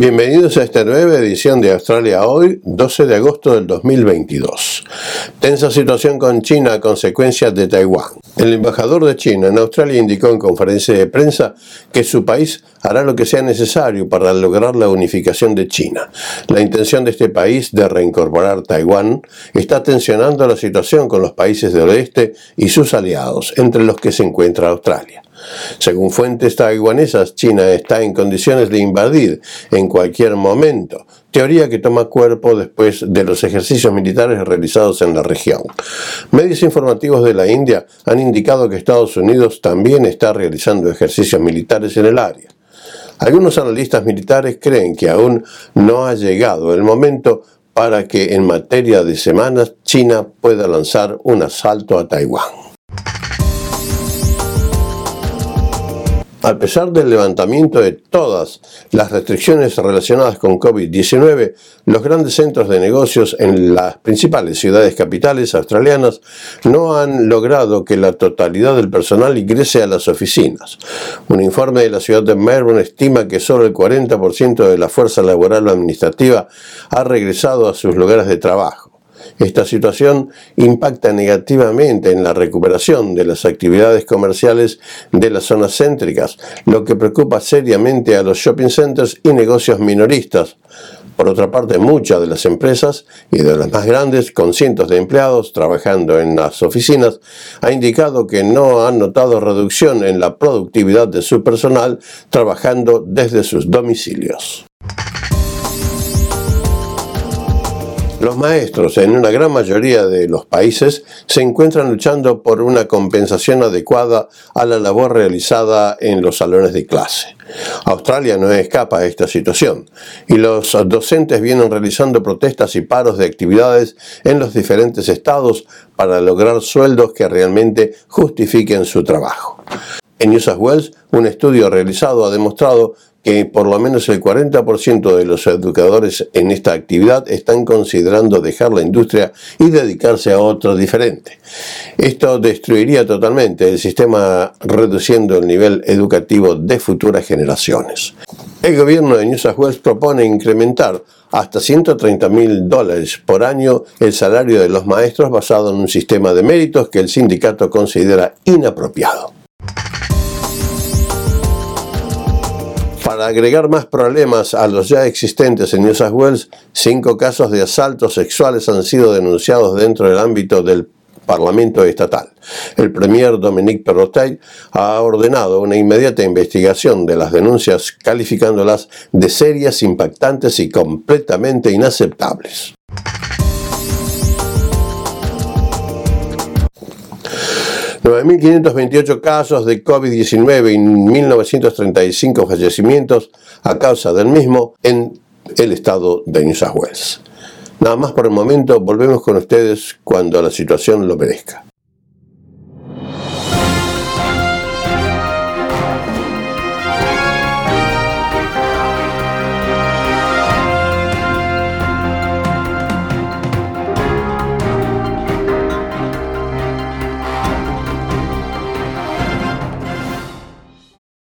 Bienvenidos a esta nueva edición de Australia Hoy, 12 de agosto del 2022. Tensa situación con China a consecuencia de Taiwán. El embajador de China en Australia indicó en conferencia de prensa que su país hará lo que sea necesario para lograr la unificación de China. La intención de este país de reincorporar Taiwán está tensionando la situación con los países del oeste y sus aliados, entre los que se encuentra Australia. Según fuentes taiwanesas, China está en condiciones de invadir en cualquier momento, teoría que toma cuerpo después de los ejercicios militares realizados en la región. Medios informativos de la India han indicado que Estados Unidos también está realizando ejercicios militares en el área. Algunos analistas militares creen que aún no ha llegado el momento para que en materia de semanas China pueda lanzar un asalto a Taiwán. A pesar del levantamiento de todas las restricciones relacionadas con COVID-19, los grandes centros de negocios en las principales ciudades capitales australianas no han logrado que la totalidad del personal ingrese a las oficinas. Un informe de la ciudad de Melbourne estima que solo el 40% de la fuerza laboral administrativa ha regresado a sus lugares de trabajo. Esta situación impacta negativamente en la recuperación de las actividades comerciales de las zonas céntricas, lo que preocupa seriamente a los shopping centers y negocios minoristas. Por otra parte, muchas de las empresas y de las más grandes, con cientos de empleados trabajando en las oficinas, ha indicado que no han notado reducción en la productividad de su personal trabajando desde sus domicilios. Los maestros en una gran mayoría de los países se encuentran luchando por una compensación adecuada a la labor realizada en los salones de clase. Australia no escapa a esta situación y los docentes vienen realizando protestas y paros de actividades en los diferentes estados para lograr sueldos que realmente justifiquen su trabajo. En New South Wales, un estudio realizado ha demostrado que por lo menos el 40% de los educadores en esta actividad están considerando dejar la industria y dedicarse a otro diferente. Esto destruiría totalmente el sistema reduciendo el nivel educativo de futuras generaciones. El gobierno de New South Wales propone incrementar hasta 130 mil dólares por año el salario de los maestros basado en un sistema de méritos que el sindicato considera inapropiado. Para agregar más problemas a los ya existentes en New South Wales, cinco casos de asaltos sexuales han sido denunciados dentro del ámbito del Parlamento estatal. El premier Dominique Perrottet ha ordenado una inmediata investigación de las denuncias calificándolas de serias, impactantes y completamente inaceptables. 9.528 casos de COVID-19 y 1.935 fallecimientos a causa del mismo en el estado de New South Wales. Nada más por el momento, volvemos con ustedes cuando la situación lo merezca.